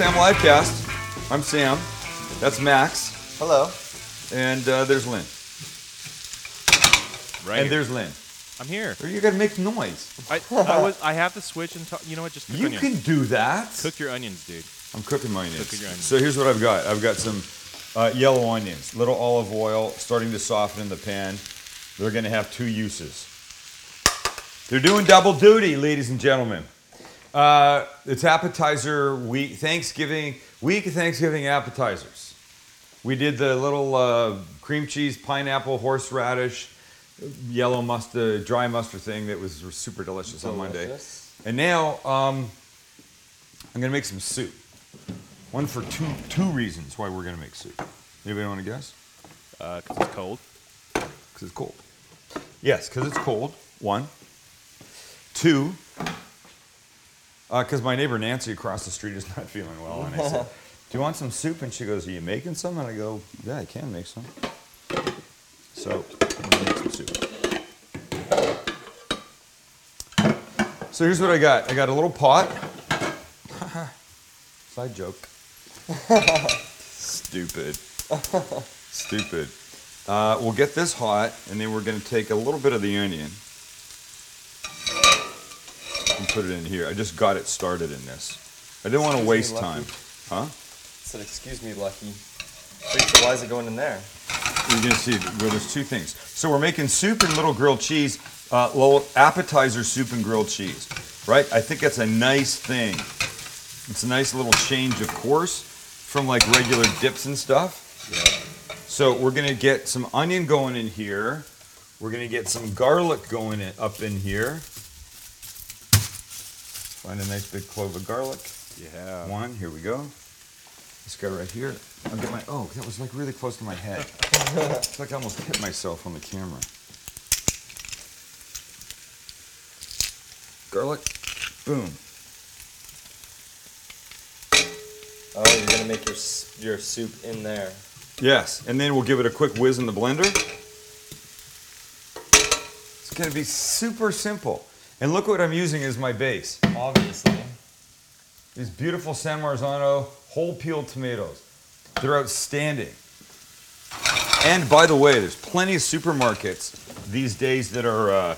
everyone. Welcome to Sam Livecast. I'm Sam. That's Max. Hello. And uh, there's Lynn. Right. And there's Lynn. I'm here. You gotta make noise. I, I was. I have to switch and talk. You know what? Just cook You onions. can do that. cook your onions, dude. I'm cooking my onions. Cooking your onions. So here's what I've got. I've got some uh, yellow onions, little olive oil, starting to soften in the pan. They're gonna have two uses. They're doing double duty, ladies and gentlemen. Uh, it's appetizer week, Thanksgiving week of Thanksgiving appetizers. We did the little uh, cream cheese, pineapple, horseradish, yellow mustard, dry mustard thing that was super delicious, on Monday. And now um, I'm gonna make some soup. One for two two reasons why we're gonna make soup. Anybody want to guess? Uh, 'cause it's cold. Because it's cold. Yes, because it's cold. One. Two. Because my neighbor Nancy across the street is not feeling well, and I said, "Do you want some soup?" And she goes, "Are you making some?" And I go, "Yeah, I can make some." So I'm gonna make some soup. So here's what I got. I got a little pot. Side joke. Stupid. Stupid. Uh, we'll get this hot, and then we're going to take a little bit of the onion and put it in here. I just got it started in this. I didn't want to waste me, time. Huh? Said, excuse me, Lucky. Wait, why is it going in there? You're going to see, well, there's two things. So we're making soup and little grilled cheese, uh, little appetizer soup and grilled cheese, right? I think that's a nice thing. It's a nice little change of course from like regular dips and stuff. So we're gonna get some onion going in here. We're gonna get some garlic going in, up in here. Find a nice big clove of garlic. Yeah. One, here we go. This guy right here. I'll get my, oh, that was like really close to my head. it's like I almost hit myself on the camera. Garlic, boom. Oh, you're gonna make your your soup in there. Yes, and then we'll give it a quick whiz in the blender. It's gonna be super simple. And look what I'm using as my base. Obviously. These beautiful San Marzano whole peeled tomatoes. They're outstanding. And by the way, there's plenty of supermarkets these days that are uh,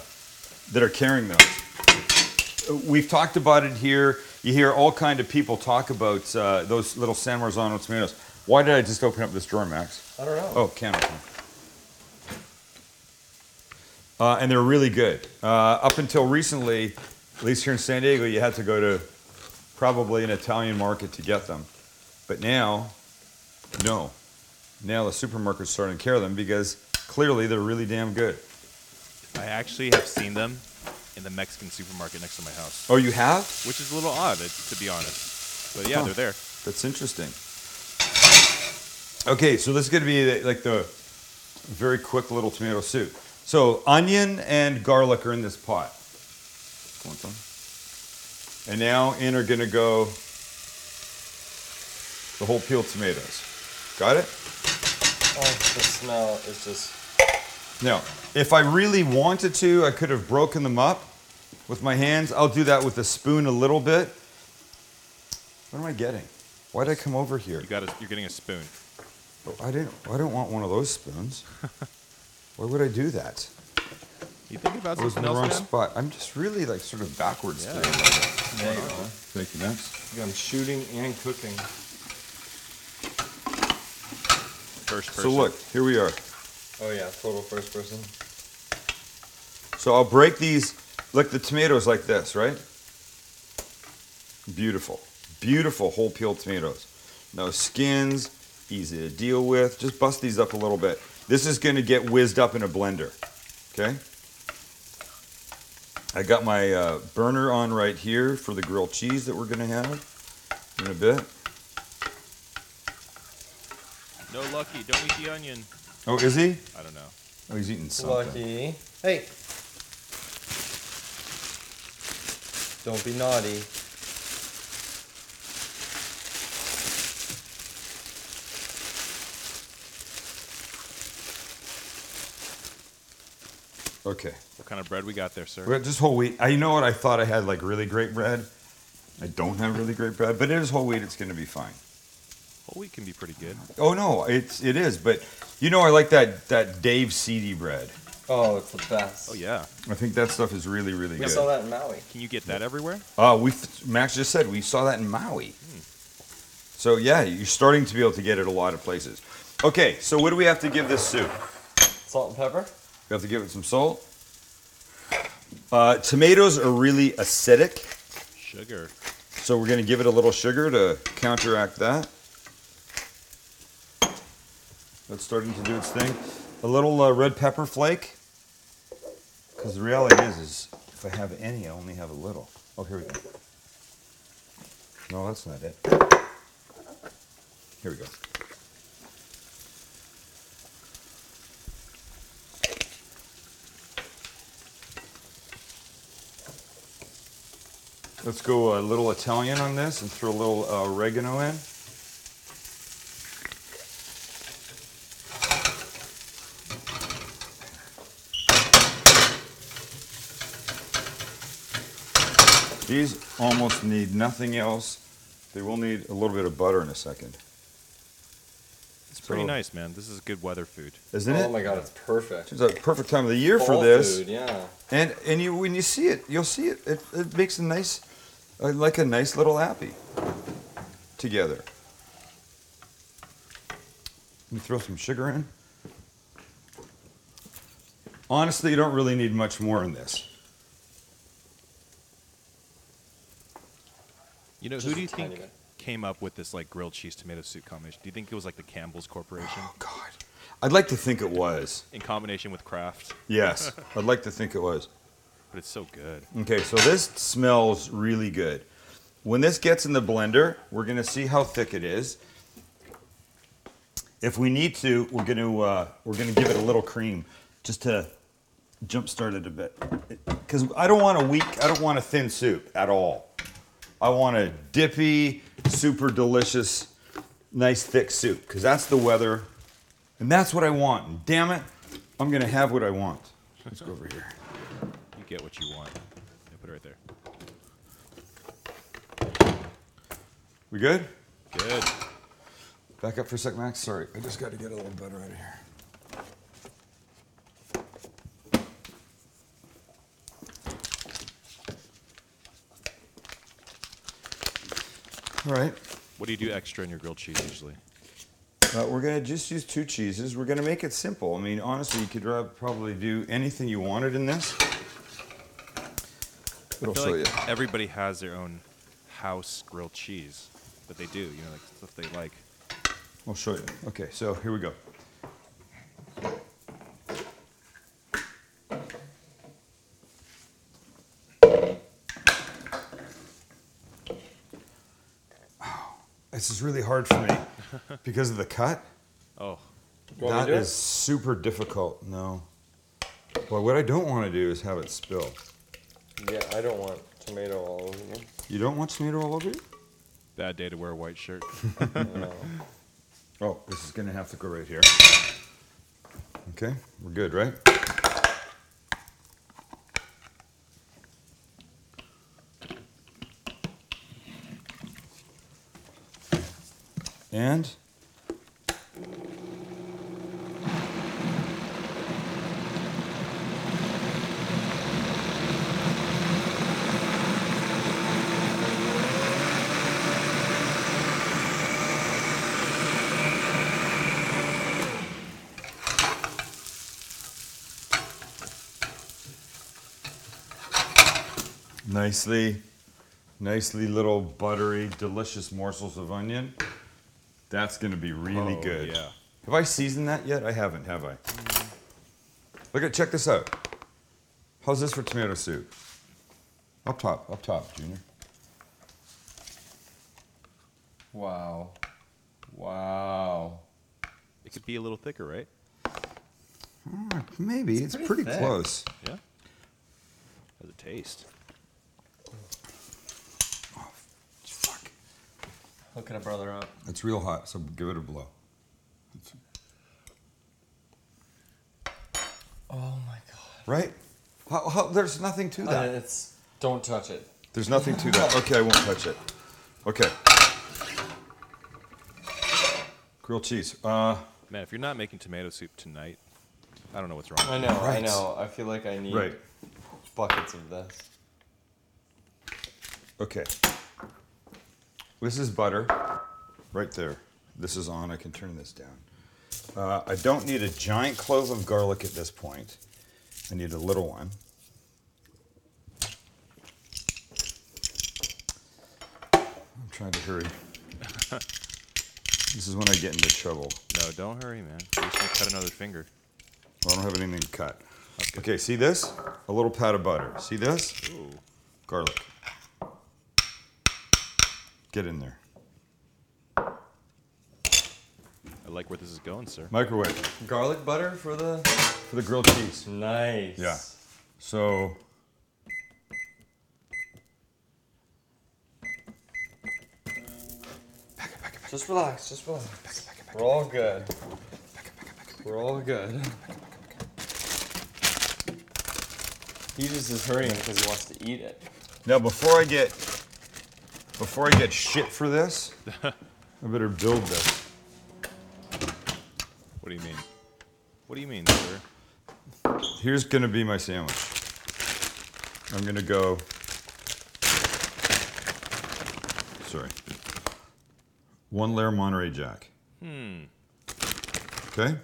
that are carrying those. We've talked about it here. You hear all kind of people talk about uh, those little San Marzano tomatoes. Why did I just open up this drawer, Max? I don't know. Oh, can opener. Uh, and they're really good. Uh, up until recently, at least here in San Diego, you had to go to probably an Italian market to get them. But now, no. Now the supermarket's are starting to carry them because clearly they're really damn good. I actually have seen them in the Mexican supermarket next to my house, Oh, you have? which is a little odd, to be honest. But yeah, Huh. they're there. That's interesting. Okay, so this is going to be like the very quick little tomato soup. So onion and garlic are in this pot. And now in are going to go the whole peeled tomatoes. Got it? Oh, the smell is just. Now, if I really wanted to, I could have broken them up with my hands. I'll do that with a spoon a little bit. What am I getting? Why did I come over here? You got. A, you're getting a spoon. Oh, I didn't. I don't want one of those spoons. Why would I do that? You think about I was in something the wrong else, man? spot. I'm just really like sort of backwards Yeah. today. There you go. Thank you, Max. I'm shooting and cooking. First person. So look, here we are. Oh yeah, total first person. So I'll break these, like the tomatoes, like this, right? Beautiful, beautiful whole peeled tomatoes. No skins, easy to deal with. Just bust these up a little bit. This is going to get whizzed up in a blender. Okay. I got my uh, burner on right here for the grilled cheese that we're going to have in a bit. No, Lucky, don't eat the onion. Oh, is he? I don't know. Oh, he's eating something. Lucky. Hey. Don't be naughty. Okay. What kind of bread we got there, sir? Well, just whole wheat. I, you know what? I thought I had like really great bread. I don't have really great bread, but it is whole wheat. It's going to be fine. Whole wheat can be pretty good. Oh no, it's it is. But you know, I like that that Dave seedy bread. Oh, it's the best. Oh yeah. I think that stuff is really really We good. We saw that in Maui. Can you get that everywhere? Uh, we Max just said we saw that in Maui. So yeah, you're starting to be able to get it a lot of places. Okay, so what do we have to give this soup? Salt and pepper. We have to give it some salt. Uh, tomatoes are really acidic, Sugar. so we're going to give it a little sugar to counteract that. That's starting to do its thing. A little uh, red pepper flake, because the reality is, is if I have any, I only have a little. Oh, here we go. No, that's not it. Here we go. Let's go a little Italian on this and throw a little uh, oregano in. These almost need nothing else. They will need a little bit of butter in a second. It's pretty So- nice, man. This is good weather food. Isn't oh it? Oh my god, it's perfect. It's a perfect time of the year for Fall this. Food, yeah. And and you when you see it, you'll see it. It, it makes a nice, Uh, like a nice little appy together. Let me throw some sugar in. Honestly, you don't really need much more in this. You know, Just who do you think bit. came up with this like grilled cheese tomato soup combination? Do you think it was like the Campbell's Corporation Oh God, I'd like to think it was. in combination with Kraft? Yes, I'd like to think it was. But it's so good. Okay, so this smells really good. When this gets in the blender, we're gonna see how thick it is. If we need to, we're gonna uh, we're gonna give it a little cream just to jumpstart it a bit. Because I don't want a weak, I don't want a thin soup at all. I want a dippy, super delicious, nice thick soup. Because that's the weather, and that's what I want. Damn it, I'm gonna have what I want. Let's go over here. Get what you want. Yeah, put it right there. We good? Good. Back up for a sec, Max. Sorry, I just got to get a little butter out of here. All right, What do you do extra in your grilled cheese usually? uh, we're gonna just use two cheeses. We're gonna make it simple. I mean, honestly, you could uh, probably do anything you wanted in this. But I'll feel show like you. everybody has their own house grilled cheese that they do. You know, like stuff they like. I'll show you. Okay, so here we go. Oh, This is really hard for me because of the cut. Oh, You want me That to do it? is super difficult. No. Well, what I don't want to do is have it spill. Yeah, I don't want tomato all over me. You don't want tomato all over you? bad day to wear a white shirt. No. Oh, this is gonna have to go right here. Okay, we're good, right? And nicely, nicely little buttery, delicious morsels of onion. That's gonna be really Oh, good. yeah. Have I seasoned that yet? I haven't, have I? Look at, check this out. How's this for tomato soup? Up top, up top, Junior. Wow. Wow. It could be a little thicker, right? Uh, maybe it's, pretty pretty, close. Yeah. How's it taste? Hooking a brother up. it's real hot, so give it a blow. Oh my god. Right? How, how, there's nothing to Uh, that. it's don't touch it. There's nothing to that. Okay, I won't touch it. Okay. Grilled cheese. Uh, Man, if you're not making tomato soup tonight, I don't know what's wrong. I know, I know. I feel like I need right. buckets of this. Okay. This is butter, right there. This is on. I can turn this down. Uh, I don't need a giant clove of garlic at this point. I need a little one. I'm trying to hurry. this is when I get into trouble. No, don't hurry, man. You're just gonna cut another finger. Well, I don't have anything to cut. Okay, see this? A little pat of butter. See this? Ooh. Garlic. Get in there. I like where this is going, sir. Microwave Garlic butter for the. for the grilled cheese. Nice. Yeah. So Just relax. Just relax. We're all good. We're all good. He just is hurrying because he wants to eat it. now before I get before I get shit for this, I better build this. What do you mean? What do you mean, sir? Here's gonna be my sandwich. I'm gonna go. Sorry. One layer Monterey Jack. Hmm. Okay.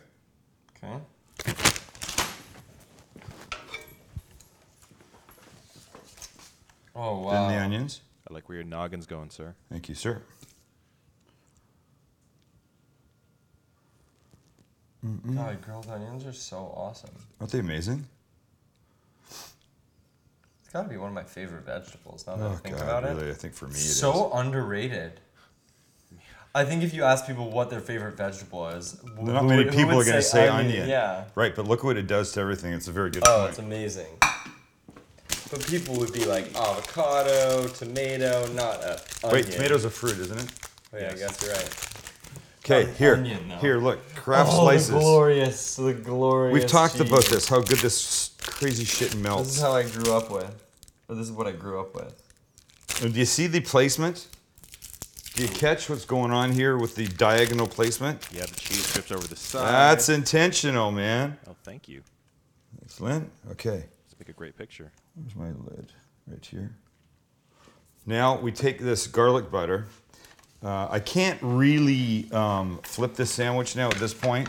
Oh wow. Then the onions. I like where your noggin's going, sir. Thank you, sir. God, grilled onions are so awesome. Aren't they amazing? It's gotta be one of my favorite vegetables. Now that I Oh think God, about really? it. I think for me it is. so underrated. I think if you ask people what their favorite vegetable is, wh- Not who many would- who people are going to say onion. Yeah. Right, but look what it does to everything. It's a very good Oh, point. it's amazing. But people would be like avocado, tomato, not a onion. Wait, tomato's a fruit, isn't it? Oh, yeah, I guess you're right. Okay, here, onion, though. here, look, Kraft oh, slices. the glorious, the glorious. We've talked about this, how good this crazy shit melts. This is how I grew up with. Or this is what I grew up with. And do you see the placement? Do you catch what's going on here with the diagonal placement? Yeah, the cheese drips over the side. That's intentional, man. Oh, thank you. Excellent. Okay, Let's make a great picture. where's my lid? Right here. Now we take this garlic butter. Uh, I can't really um, flip this sandwich now at this point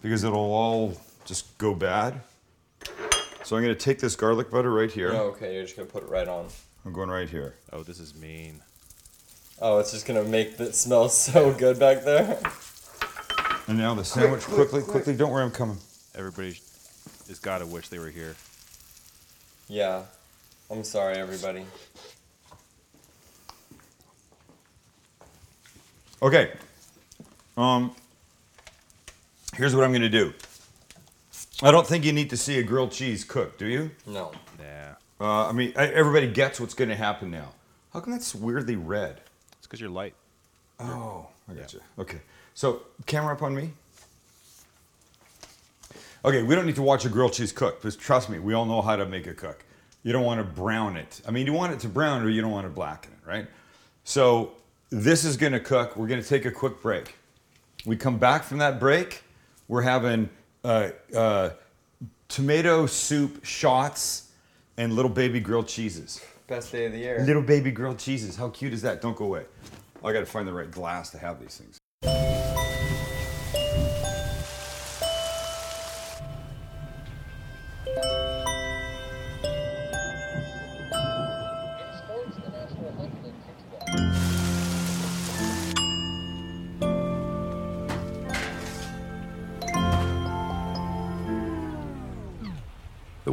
because it'll all just go bad. So I'm going to take this garlic butter right here. Oh, okay, you're just gonna put it right on. I'm going right here. Oh, this is mean. Oh, it's just gonna make it smell so good back there. And now the sandwich quickly, quickly. Don't worry, I'm coming. Everybody has got to wish they were here. Yeah. I'm sorry, everybody. Okay. Um. Here's what I'm going to do. I don't think you need to see a grilled cheese cook, do you? No. Nah. Uh, I mean, I- everybody gets what's going to happen now. How come that's weirdly red? It's because you're light. Oh, I got you. Okay. So, camera up on me. Okay, we don't need to watch a grilled cheese cook, because trust me, we all know how to make a cook. You don't want to brown it. I mean, you want it to brown or you don't want to blacken it, right? So, this is going to cook. We're going to take a quick break. We come back from that break, we're having uh, uh, tomato soup shots and little baby grilled cheeses. Best day of the year. Little baby grilled cheeses. How cute is that? Don't go away. I got to find the right glass to have these things.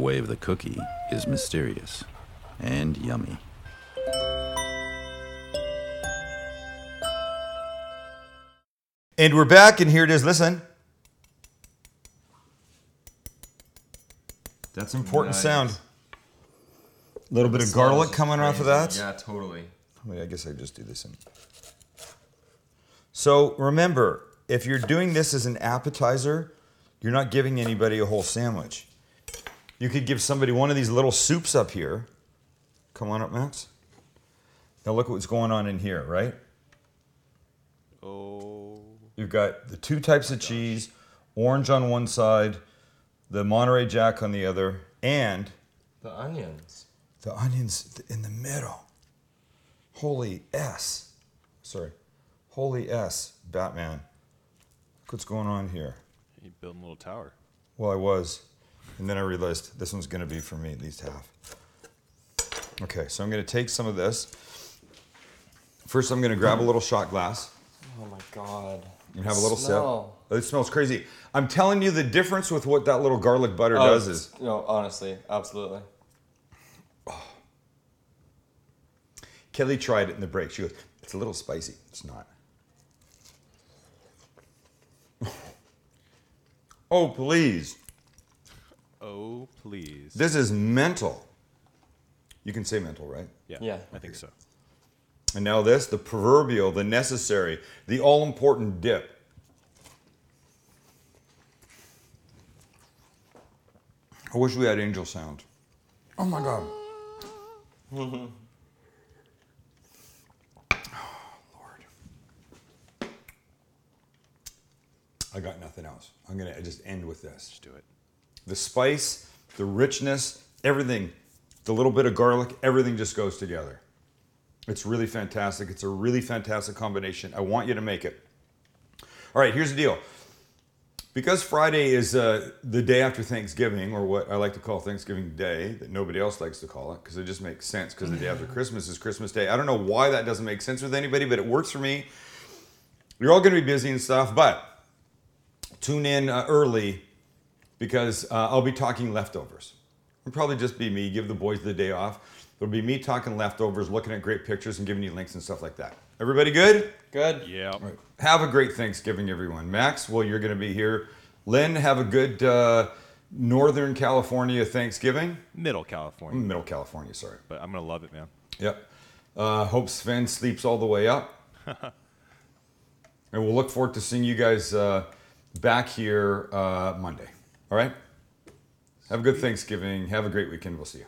Way of the cookie is mysterious and yummy. And we're back, and here it is. Listen. That's important Nice. sound. A little bit of garlic coming off of that. Yeah, totally. Oh, Wait, I guess I just do this in. So remember, if you're doing this as an appetizer, you're not giving anybody a whole sandwich. You could give somebody one of these little soups up here, Come on up, Max. Now look what's going on in here, right? Oh, You've got the two types of cheese, orange on one side, the Monterey Jack on the other, and The onions. the onions in the middle. Holy S. Sorry. Holy S, Batman. Look what's going on here. you building a little tower. Well, I was. And then I realized this one's going to be for me, at least half. Okay, so I'm going to take some of this. First, I'm going to grab a little shot glass Oh my god. and have a little Smell. sip. It smells crazy. I'm telling you the difference with what that little garlic butter Oh, does is no, honestly, absolutely. Kelly tried it in the break. She goes, It's a little spicy. It's not. Oh, please. Oh, please. This is mental. You can say mental, right? yeah, Yeah. I think so. And now this, the proverbial, the necessary, the all important dip. I wish we had angel sound. Oh my God. oh, Lord. I got nothing else. I'm going to just end with this Just do it. The spice, the richness, everything, the little bit of garlic, everything just goes together. It's really fantastic. It's a really fantastic combination. I want you to make it. All right, here's the deal. Because Friday is uh, the day after Thanksgiving, or what I like to call Thanksgiving Day, that nobody else likes to call it, because it just makes sense, because the day after Christmas is Christmas Day. I don't know why that doesn't make sense with anybody, but it works for me. You're all going to be busy and stuff, but tune in uh, early because uh, I'll be talking leftovers. It'll probably just be me, give the boys the day off. It'll be me talking leftovers, looking at great pictures, and giving you links and stuff like that. Everybody good? Good. Yeah. All right. Have a great Thanksgiving, everyone. Max, well, you're going to be here. Lynn, have a good uh, Northern California Thanksgiving. Middle California, Middle California, sorry. but I'm gonna love it, man. Yep. Uh, hope Sven sleeps all the way up. and we'll look forward to seeing you guys uh, back here uh, Monday. All right? Have a good Thanksgiving. Have a great weekend. We'll see you.